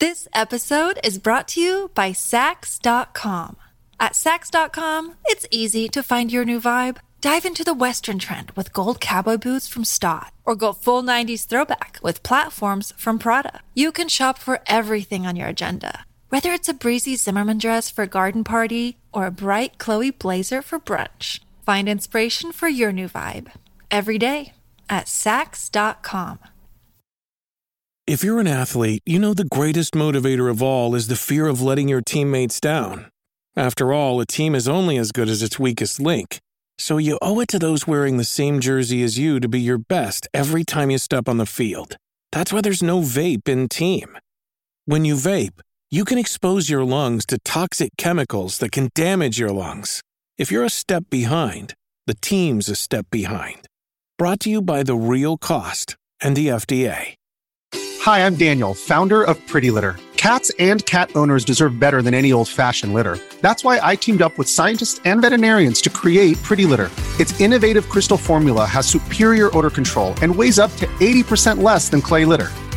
This episode is brought to you by Saks.com. At Saks.com, it's easy to find your new vibe. Dive into the Western trend with gold cowboy boots from Staud, or go full 90s throwback with platforms from Prada. You can shop for everything on your agenda, whether it's a breezy Zimmermann dress for a garden party or a bright Chloe blazer for brunch. Find inspiration for your new vibe every day at Saks.com. If you're an athlete, you know the greatest motivator of all is the fear of letting your teammates down. After all, a team is only as good as its weakest link. So you owe it to those wearing the same jersey as you to be your best every time you step on the field. That's why there's no vape in team. When you vape, you can expose your lungs to toxic chemicals that can damage your lungs. If you're a step behind, the team's a step behind. Brought to you by The Real Cost and the FDA. Hi, I'm Daniel, founder of Pretty Litter. Cats and cat owners deserve better than any old fashioned litter. That's why I teamed up with scientists and veterinarians to create Pretty Litter. Its innovative crystal formula has superior odor control and weighs up to 80% less than clay litter.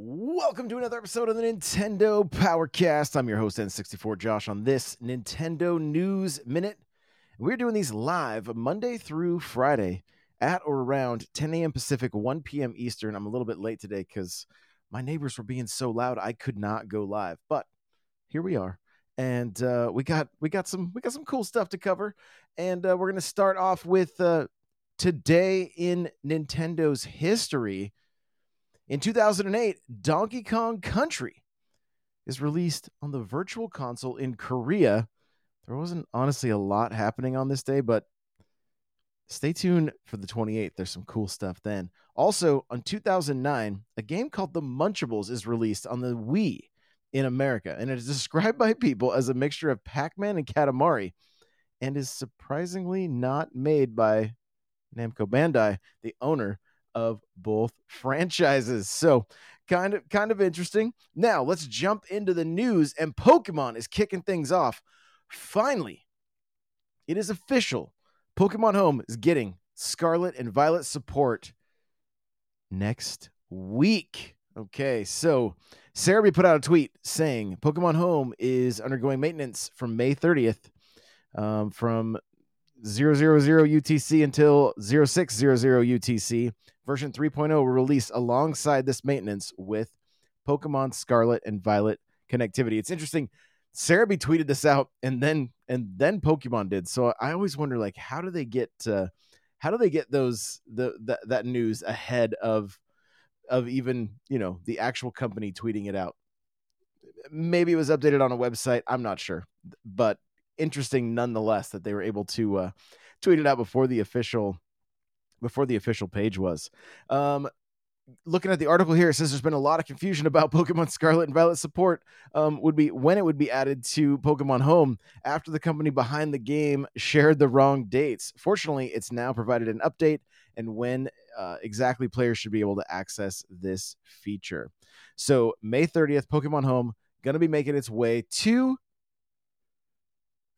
Welcome to another episode of the Nintendo Powercast. I'm your host N64 Josh on this Nintendo News Minute. We're doing these live Monday through Friday at or around 10 a.m. Pacific, 1 p.m. Eastern. I'm a little bit late today because my neighbors were being so loud I could not go live, but here we are, and uh, we got we got some we got some cool stuff to cover, and uh, we're gonna start off with uh, today in Nintendo's history. In 2008, Donkey Kong Country is released on the Virtual Console in Korea. There wasn't honestly a lot happening on this day, but stay tuned for the 28th. There's some cool stuff then. Also, on 2009, a game called The Munchables is released on the Wii in America, and it is described by people as a mixture of Pac Man and Katamari, and is surprisingly not made by Namco Bandai, the owner of both franchises. So kind of kind of interesting. Now let's jump into the news and Pokemon is kicking things off. Finally, it is official. Pokemon Home is getting Scarlet and Violet support next week. Okay, so Serebii put out a tweet saying Pokemon Home is undergoing maintenance from May 30th um, from 000 UTC until 0600 UTC. Version 3.0 will release alongside this maintenance with Pokemon Scarlet and Violet connectivity. It's interesting. Serebii tweeted this out and then and then Pokemon did. So I always wonder like how do they get uh, how do they get those the, the that news ahead of of even, you know, the actual company tweeting it out. Maybe it was updated on a website, I'm not sure. But interesting nonetheless that they were able to uh, tweet it out before the official before the official page was. Um, looking at the article here, it says there's been a lot of confusion about Pokemon Scarlet and Violet support. Um, would be when it would be added to Pokemon Home after the company behind the game shared the wrong dates. Fortunately, it's now provided an update and when uh, exactly players should be able to access this feature. So May 30th, Pokemon Home gonna be making its way to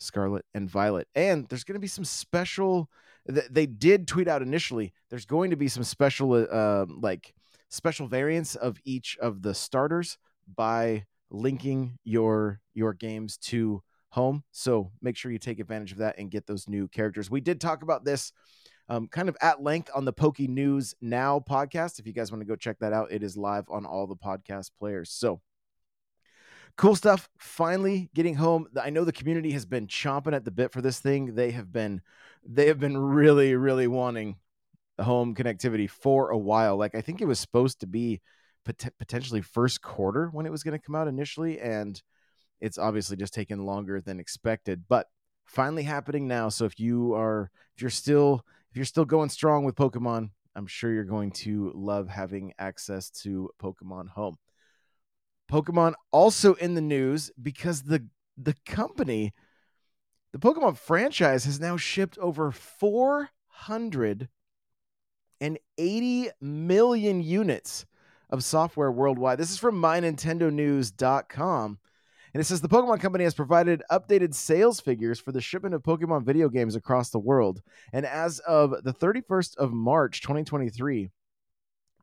Scarlet and Violet. And there's going to be some special. They did tweet out initially. There's going to be some special, uh, like special variants of each of the starters by linking your your games to home. So make sure you take advantage of that and get those new characters. We did talk about this um, kind of at length on the Pokey News Now podcast. If you guys want to go check that out, it is live on all the podcast players. So cool stuff. Finally getting home. I know the community has been chomping at the bit for this thing. They have been they have been really really wanting home connectivity for a while. Like I think it was supposed to be pot- potentially first quarter when it was going to come out initially and it's obviously just taken longer than expected, but finally happening now. So if you are if you're still if you're still going strong with Pokemon, I'm sure you're going to love having access to Pokemon Home. Pokemon also in the news because the the company, the Pokemon franchise has now shipped over 480 million units of software worldwide. This is from mynintendonews.com. And it says the Pokemon Company has provided updated sales figures for the shipment of Pokemon video games across the world. And as of the 31st of March 2023,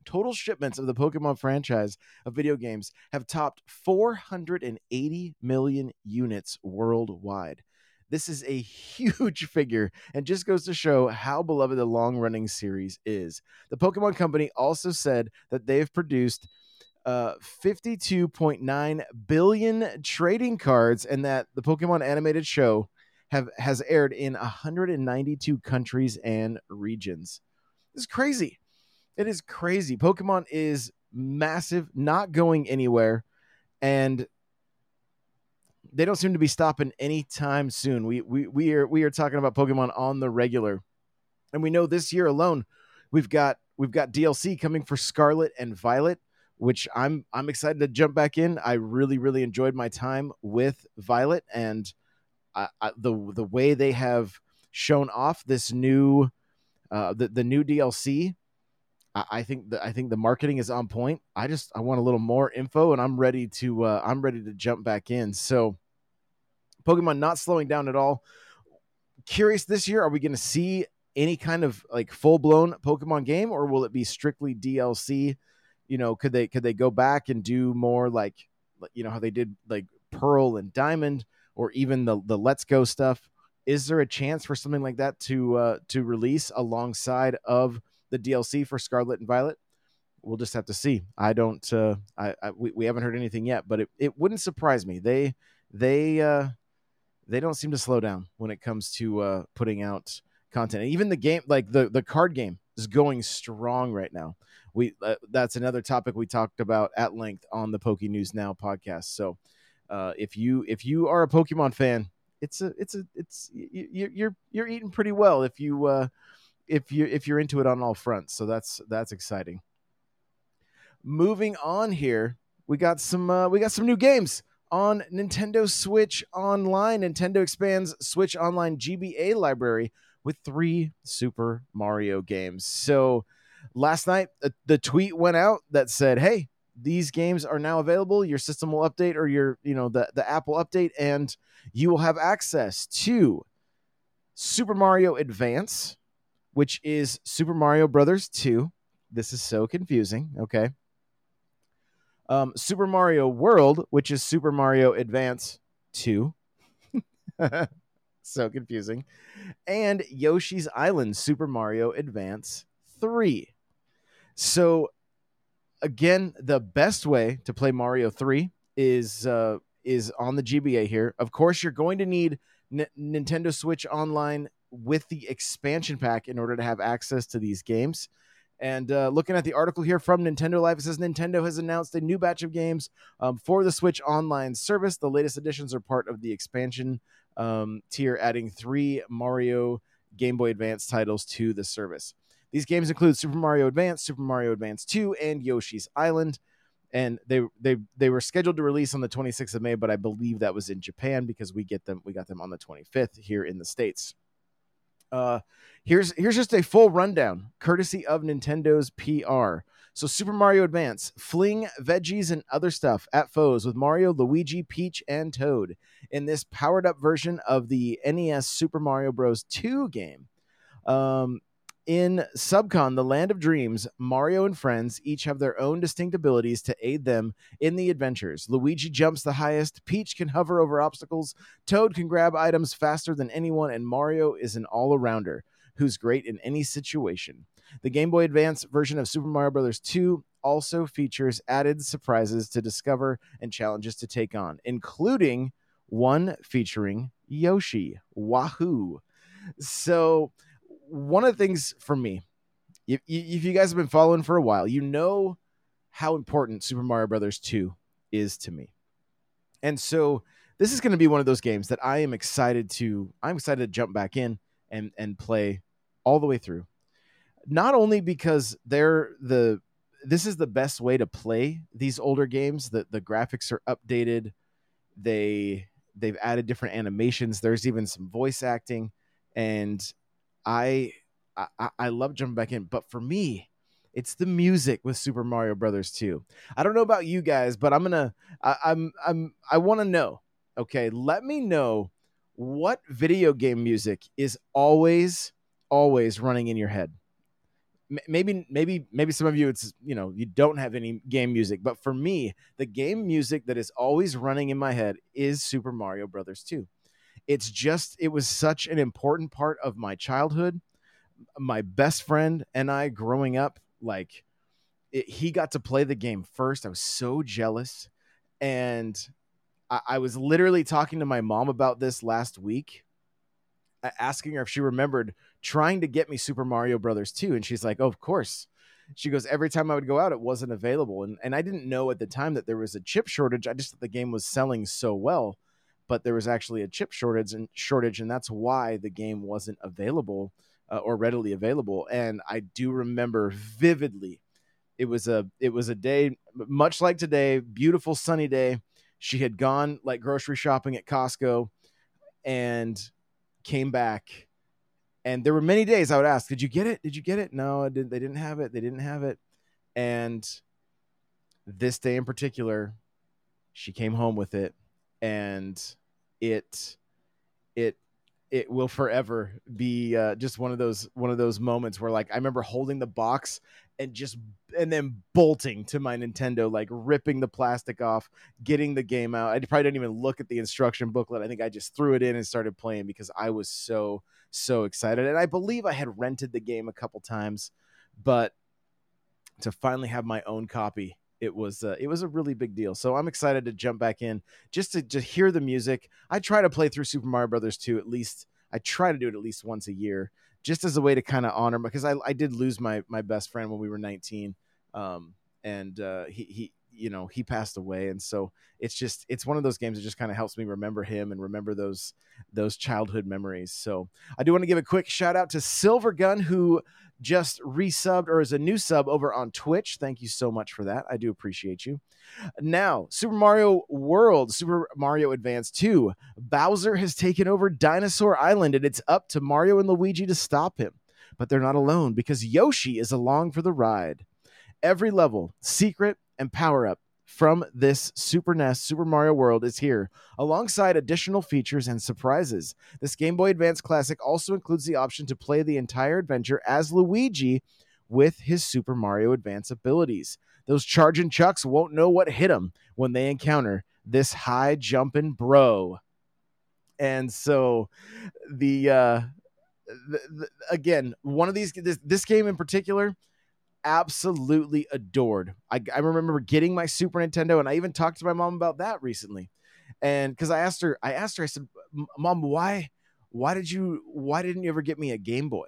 total shipments of the Pokemon franchise of video games have topped 480 million units worldwide. This is a huge figure and just goes to show how beloved the long running series is. The Pokemon Company also said that they've produced uh, 52.9 billion trading cards and that the Pokemon animated show have has aired in 192 countries and regions. This is crazy. It is crazy. Pokemon is massive, not going anywhere, and they don't seem to be stopping anytime soon. We we we are we are talking about Pokemon on the regular, and we know this year alone, we've got we've got DLC coming for Scarlet and Violet, which I'm I'm excited to jump back in. I really really enjoyed my time with Violet, and I, I, the the way they have shown off this new uh, the the new DLC I, think the I think the marketing is on point. I just I want a little more info, and I'm ready to uh, I'm ready to jump back in. So, Pokemon not slowing down at all. Curious this year, are we going to see any kind of like full blown Pokemon game, or will it be strictly DLC? You know, could they could they go back and do more like you know how they did like Pearl and Diamond, or even the the Let's Go stuff? Is there a chance for something like that to uh, to release alongside of the DLC for Scarlet and Violet. We'll just have to see. I don't. Uh, I, I we, we haven't heard anything yet, but it, it wouldn't surprise me. They they uh, they don't seem to slow down when it comes to uh, putting out content. And even the game, like the the card game, is going strong right now. We uh, that's another topic we talked about at length on the Poke News Now podcast. So uh, if you if you are a Pokemon fan, it's a it's a it's you, you're you're eating pretty well if you uh, if you if you're into it on all fronts. So that's that's exciting. Moving on here, we got some uh, we got some new games on Nintendo Switch Online. Nintendo expands Switch Online GBA library with three Super Mario games. So last night uh, the tweet went out that said, "Hey, these games are now available. Your system will update, or your you know the the app will update, and you will have access to Super Mario Advance, which is Super Mario Brothers 2. This is so confusing. Okay. Um, Super Mario World, which is Super Mario Advance 2. so confusing. And Yoshi's Island, Super Mario Advance 3. So, again, the best way to play Mario 3 is uh, is on the GBA here. Of course, you're going to need N- Nintendo Switch Online with the expansion pack in order to have access to these games. And uh, looking at the article here from Nintendo Life, it says Nintendo has announced a new batch of games um, for the Switch Online service. The latest additions are part of the expansion um, tier, adding three Mario Game Boy Advance titles to the service. These games include Super Mario Advance, Super Mario Advance 2, and Yoshi's Island. And they they they were scheduled to release on the 26th of May, but I believe that was in Japan because we get them we got them on the 25th here in the states. Uh, here's here's just a full rundown, courtesy of Nintendo's PR. So, Super Mario Advance, fling veggies and other stuff at foes with Mario, Luigi, Peach, and Toad in this powered up version of the NES Super Mario Bros. 2 game. Um, in Subcon, the Land of Dreams, Mario and friends each have their own distinct abilities to aid them in the adventures. Luigi jumps the highest, Peach can hover over obstacles, Toad can grab items faster than anyone, and Mario is an all arounder who's great in any situation. The Game Boy Advance version of Super Mario Bros. 2 also features added surprises to discover and challenges to take on, including one featuring Yoshi. Wahoo! So, one of the things for me, if, if you guys have been following for a while, you know how important Super Mario Brothers 2 is to me. And so this is going to be one of those games that I am excited to I'm excited to jump back in and and play all the way through. Not only because they're the this is the best way to play these older games. The the graphics are updated. They they've added different animations. There's even some voice acting, and I I, I love jumping back in. But for me, it's the music with Super Mario Brothers 2. I don't know about you guys, but I'm gonna I, I'm I'm I want to know. Okay, let me know what video game music is always always running in your head maybe maybe maybe some of you it's you know you don't have any game music but for me the game music that is always running in my head is super mario brothers 2 it's just it was such an important part of my childhood my best friend and i growing up like it, he got to play the game first i was so jealous and I, I was literally talking to my mom about this last week asking her if she remembered trying to get me Super Mario Brothers 2 and she's like, "Oh, of course." She goes, "Every time I would go out it wasn't available." And and I didn't know at the time that there was a chip shortage. I just thought the game was selling so well, but there was actually a chip shortage and shortage and that's why the game wasn't available uh, or readily available. And I do remember vividly it was a it was a day much like today, beautiful sunny day. She had gone like grocery shopping at Costco and came back and there were many days I would ask, "Did you get it? Did you get it?" No, did, they didn't have it. They didn't have it. And this day in particular, she came home with it, and it it it will forever be uh, just one of those one of those moments where like I remember holding the box and just and then bolting to my Nintendo, like ripping the plastic off, getting the game out. I probably didn't even look at the instruction booklet. I think I just threw it in and started playing because I was so so excited. And I believe I had rented the game a couple times, but to finally have my own copy it was uh, it was a really big deal. So I'm excited to jump back in just to just hear the music. I try to play through Super Mario Brothers 2 at least. I try to do it at least once a year, just as a way to kind of honor because I I did lose my my best friend when we were 19, um, and uh, he he you know he passed away, and so it's just it's one of those games that just kind of helps me remember him and remember those those childhood memories. So I do want to give a quick shout out to Silver Gun who just resubbed or is a new sub over on Twitch. Thank you so much for that. I do appreciate you. Now, Super Mario World, Super Mario Advance 2. Bowser has taken over Dinosaur Island and it's up to Mario and Luigi to stop him. But they're not alone because Yoshi is along for the ride. Every level, secret, and power up from this Super NES Super Mario World is here, alongside additional features and surprises. This Game Boy Advance classic also includes the option to play the entire adventure as Luigi with his Super Mario Advance abilities. Those charging chucks won't know what hit them when they encounter this high jumping bro. And so the uh the, the, again, one of these this, this game in particular absolutely adored. I, I remember getting my Super Nintendo, and I even talked to my mom about that recently. And because I asked her, I asked her, I said, "Mom, why, why did you, why didn't you ever get me a Game Boy?"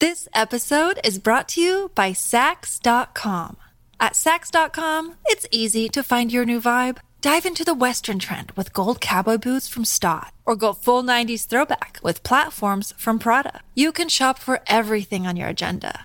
This episode is brought to you by Saks.com. At Saks.com, it's easy to find your new vibe. Dive into the Western trend with gold cowboy boots from Staud, or go full 90s throwback with platforms from Prada. You can shop for everything on your agenda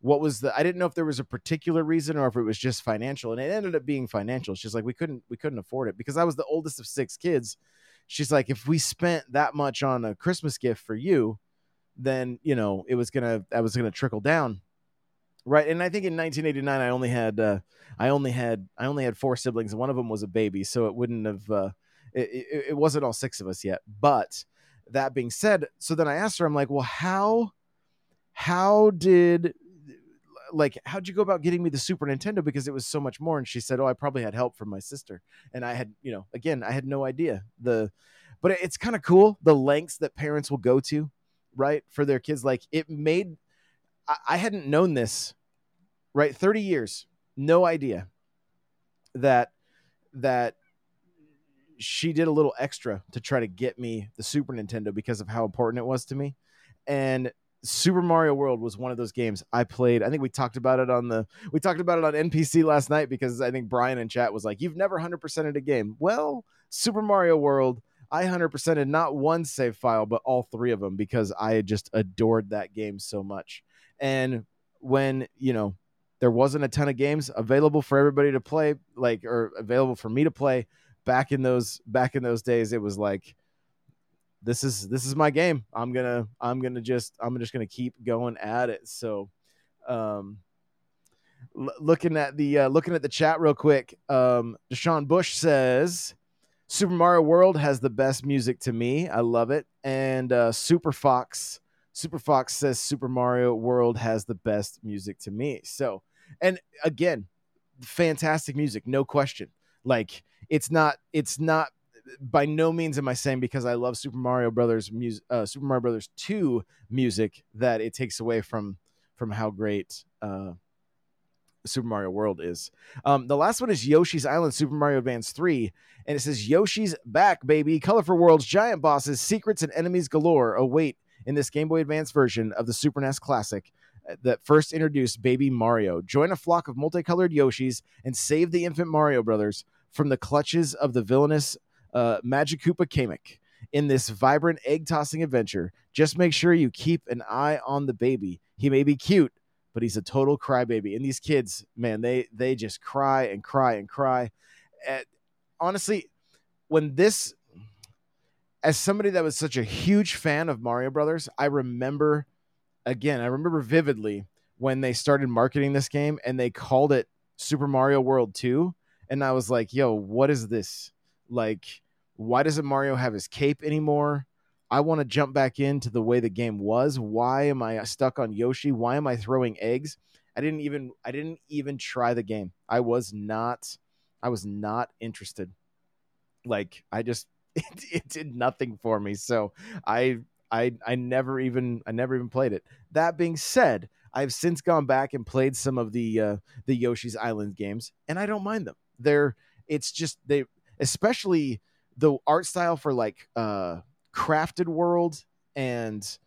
what was the? I didn't know if there was a particular reason or if it was just financial, and it ended up being financial. She's like, we couldn't, we couldn't afford it because I was the oldest of six kids. She's like, if we spent that much on a Christmas gift for you, then you know it was gonna, that was gonna trickle down, right? And I think in 1989, I only had, uh, I only had, I only had four siblings, and one of them was a baby, so it wouldn't have, uh, it, it, it wasn't all six of us yet. But that being said, so then I asked her, I'm like, well, how how did like how'd you go about getting me the super nintendo? because it was so much more and she said oh i probably had help from my sister. And i had you know again i had no idea. The but it's kind of cool the lengths that parents will go to right for their kids like it made I, I hadn't known this right 30 years no idea that that she did a little extra to try to get me the super nintendo because of how important it was to me. And Super Mario World was one of those games I played. I think we talked about it on the we talked about it on NPC last night because I think Brian in chat was like, "You've never 100%ed a game." Well, Super Mario World, I 100%ed not one save file, but all three of them because I just adored that game so much. And when, you know, there wasn't a ton of games available for everybody to play, like or available for me to play back in those back in those days, it was like this is this is my game. I'm gonna I'm gonna just I'm just gonna keep going at it. So, um, l- looking at the uh, looking at the chat real quick, um, Deshaun Bush says Super Mario World has the best music to me. I love it. And uh, Super Fox Super Fox says Super Mario World has the best music to me. So, and again, fantastic music, no question. Like it's not it's not by no means am I saying because I love Super Mario Brothers music, uh, Super Mario Brothers two music that it takes away from from how great uh, Super Mario World is. Um, the last one is Yoshi's Island Super Mario Advance 3, and it says Yoshi's back, baby. Colorful worlds, giant bosses, secrets, and enemies galore await in this Game Boy Advance version of the Super NES Classic uh, that first introduced Baby Mario. Join a flock of multicolored Yoshis and save the infant Mario brothers from the clutches of the villainous uh, Magikoopa Kamek in this vibrant egg tossing adventure. Just make sure you keep an eye on the baby. He may be cute, but he's a total crybaby. And these kids, man, they they just cry and cry and cry. And honestly, when this, as somebody that was such a huge fan of Mario Brothers, I remember, again, I remember vividly when they started marketing this game and they called it Super Mario World 2. And I was like, yo, what is this? Like, why doesn't Mario have his cape anymore? I want to jump back into the way the game was. Why am I stuck on Yoshi? Why am I throwing eggs? I didn't even I didn't even try the game. I was not I was not interested. Like I just it, it did nothing for me. So I I I never even I never even played it. That being said, I've since gone back and played some of the uh the Yoshi's Island games and I don't mind them. They're it's just they especially the art style for like uh crafted world and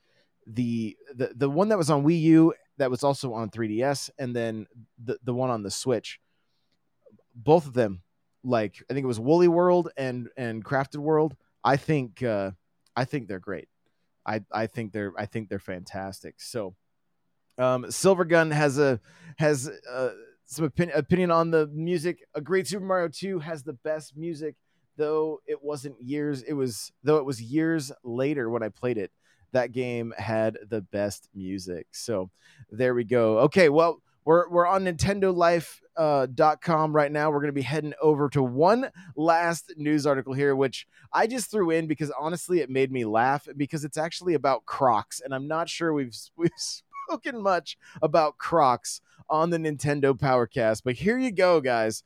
the the the one that was on Wii U that was also on 3DS and then the the one on the Switch both of them like I think it was Woolly World and and Crafted World I think uh I think they're great. I I think they're I think they're fantastic. So um Silver Gun has a has uh some opinion, on the music. A great Super Mario 2 has the best music. though it wasn't years, it was though it was years later when I played it. That game had the best music. So there we go. Okay, well, we're we're on NintendoLife.com uh, right now. We're going to be heading over to one last news article here, which I just threw in because honestly, it made me laugh because it's actually about Crocs, and I'm not sure we've we've spoken much about Crocs on the Nintendo Powercast. But here you go, guys.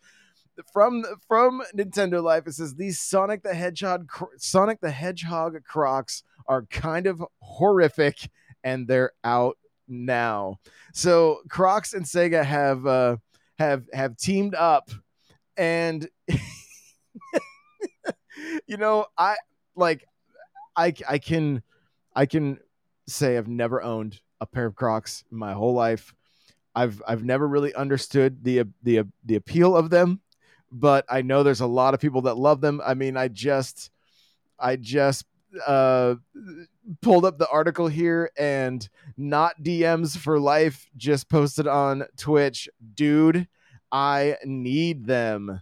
From from Nintendo Life, it says these Sonic the Hedgehog Sonic the Hedgehog Crocs are kind of horrific, and they're out now. So Crocs and Sega have uh, have have teamed up, and you know I like I I can I can say I've never owned a pair of Crocs in my whole life. I've I've never really understood the the the appeal of them, but I know there's a lot of people that love them. I mean, I just I just uh pulled up the article here and not DMs for life just posted on Twitch, dude, I need them.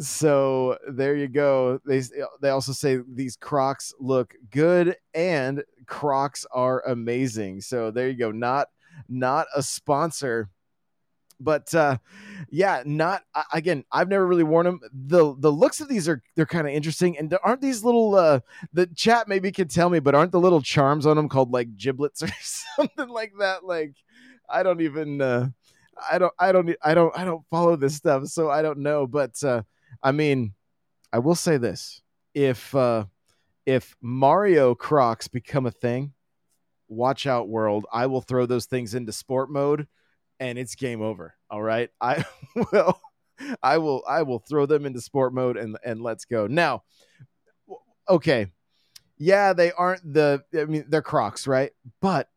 So there you go. They they also say these Crocs look good and Crocs are amazing. So there you go. Not not a sponsor but uh yeah not again i've never really worn them the the looks of these are they're kind of interesting and aren't these little uh the chat maybe can tell me but aren't the little charms on them called like giblets or something like that? Like i don't even uh i don't i don't i don't i don't follow this stuff so i don't know but uh i mean i will say this. If uh if mario crocs become a thing watch out world. I will throw those things into sport mode and it's game over. All right. I will I will I will throw them into sport mode and and let's go. Now, okay. Yeah, they aren't the I mean they're Crocs, right? But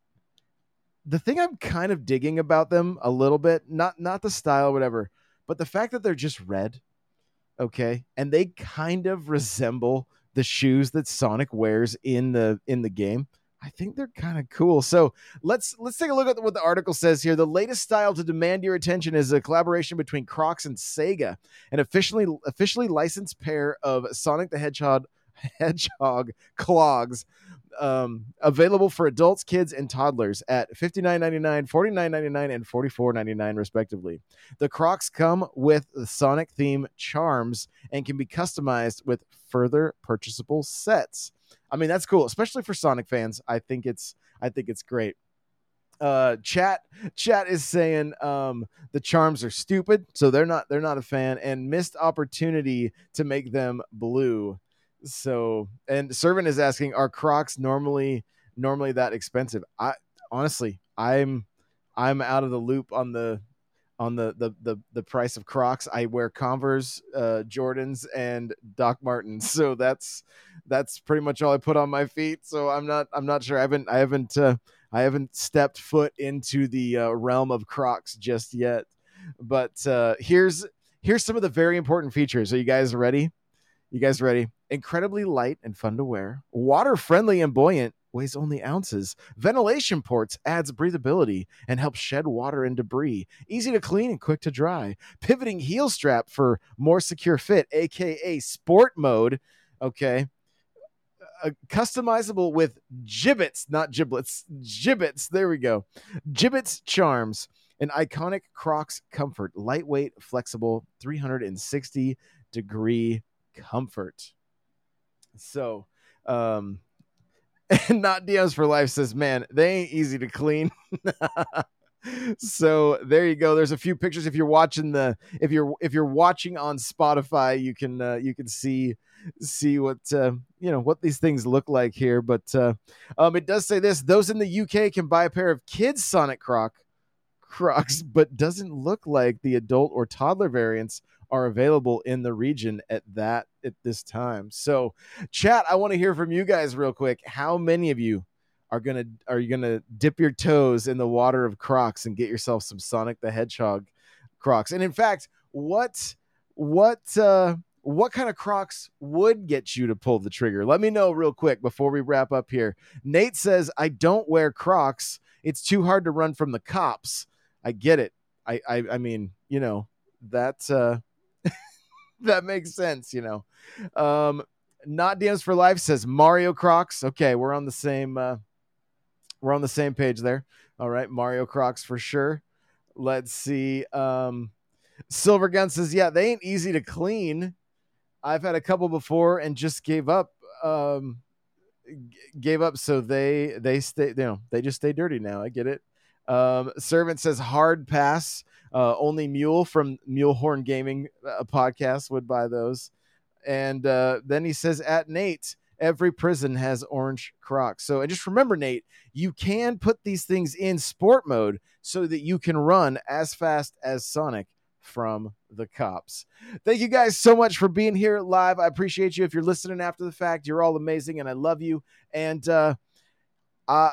the thing I'm kind of digging about them a little bit, not not the style whatever, but the fact that they're just red. Okay? And they kind of resemble the shoes that Sonic wears in the in the game. I think they're kind of cool. So let's let's take a look at what the article says here. The latest style to demand your attention is a collaboration between Crocs and Sega, an officially officially licensed pair of Sonic the Hedgehog Hedgehog clogs. Um, available for adults, kids, and toddlers at $59.99, $49.99, and $44.99, respectively. The Crocs come with the Sonic theme charms and can be customized with further purchasable sets. I mean, that's cool, especially for Sonic fans. I think it's I think it's great. Uh, chat chat is saying um, the charms are stupid, so they're not they're not a fan, and missed opportunity to make them blue. So, and servant is asking, are Crocs normally normally that expensive? I honestly, I'm I'm out of the loop on the on the the the, the price of Crocs. I wear Converse, uh, Jordans, and Doc Martens, so that's that's pretty much all I put on my feet. So I'm not I'm not sure. I haven't I haven't uh, I haven't stepped foot into the uh, realm of Crocs just yet. But uh, here's here's some of the very important features. Are you guys ready? You guys ready? Incredibly light and fun to wear, water friendly and buoyant, weighs only ounces. Ventilation ports adds breathability and helps shed water and debris. Easy to clean and quick to dry. Pivoting heel strap for more secure fit, aka sport mode. Okay. Uh, customizable with Jibbitz, not giblets, Jibbitz. There we go. Jibbitz charms, an iconic Crocs comfort, lightweight, flexible, 360 degree comfort. So, um, and not DMs for life says, man, they ain't easy to clean. so there you go. There's a few pictures. If you're watching the, if you're if you're watching on Spotify, you can uh, you can see see what uh, you know what these things look like here. But uh, um, it does say this: those in the UK can buy a pair of kids Sonic Croc Crocs, but doesn't look like the adult or toddler variants are available in the region at that at this time. So, chat, I want to hear from you guys real quick. How many of you are gonna are you gonna dip your toes in the water of Crocs and get yourself some Sonic the Hedgehog Crocs? And in fact, what what uh what kind of Crocs would get you to pull the trigger? Let me know real quick before we wrap up here. Nate says, I don't wear Crocs. It's too hard to run from the cops. I get it. I I, I mean, you know, that's uh that makes sense, you know. Um, not DMs for life says Mario Crocs. Okay, we're on the same uh, we're on the same page there. All right, Mario Crocs for sure. Let's see. Um, Silver Gun says, yeah, they ain't easy to clean. I've had a couple before and just gave up. Um, gave up, so they they stay. You know, they just stay dirty now. I get it. Um, Servant says hard pass. Uh, only Mule from Mulehorn Gaming uh, podcast would buy those. And uh, then he says at Nate, every prison has orange Crocs. So and just remember, Nate, you can put these things in sport mode so that you can run as fast as Sonic from the cops. Thank you guys so much for being here live. I appreciate you. If you're listening after the fact, you're all amazing, and I love you. And uh, uh,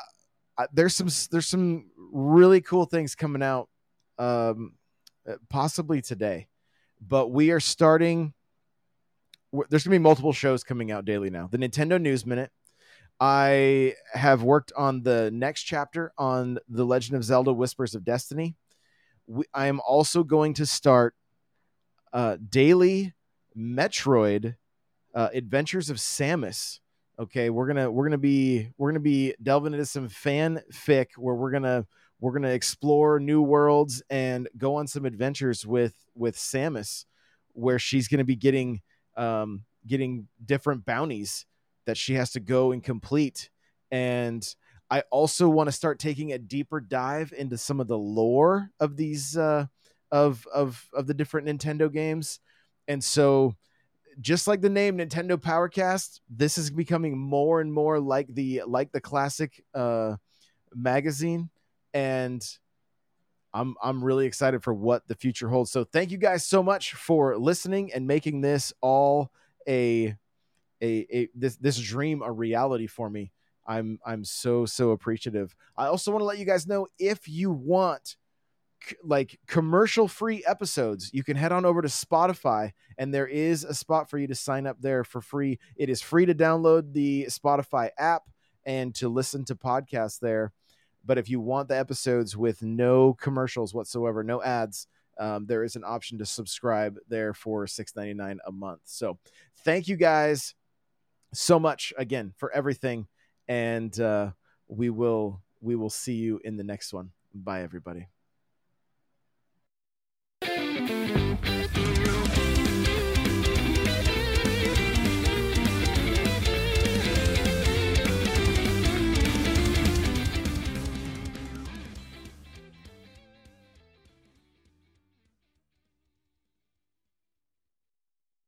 there's some there's some really cool things coming out, um, possibly today. But we are starting. There's gonna be multiple shows coming out daily now. The Nintendo News Minute. I have worked on the next chapter on the Legend of Zelda: Whispers of Destiny we, I am also going to start uh, daily Metroid uh, Adventures of Samus. Okay, we're gonna we're gonna be we're gonna be delving into some fanfic where we're gonna we're gonna explore new worlds and go on some adventures with with Samus, where she's gonna be getting um, getting different bounties that she has to go and complete. And I also want to start taking a deeper dive into some of the lore of these uh, of of of the different Nintendo games, and so just like the name Nintendo Powercast, this is becoming more and more like the like the classic uh, magazine, and I'm I'm really excited for what the future holds. So thank you guys so much for listening and making this all a a, a this this dream a reality for me. I'm I'm so so appreciative. I also want to let you guys know if you want like commercial free episodes, you can head on over to Spotify and there is a spot for you to sign up there for free. It is free to download the Spotify app and to listen to podcasts there. But if you want the episodes with no commercials whatsoever, no ads, um, there is an option to subscribe there for $6.99 a month. So thank you guys so much again for everything and uh, we will we will see you in the next one. Bye, everybody thank you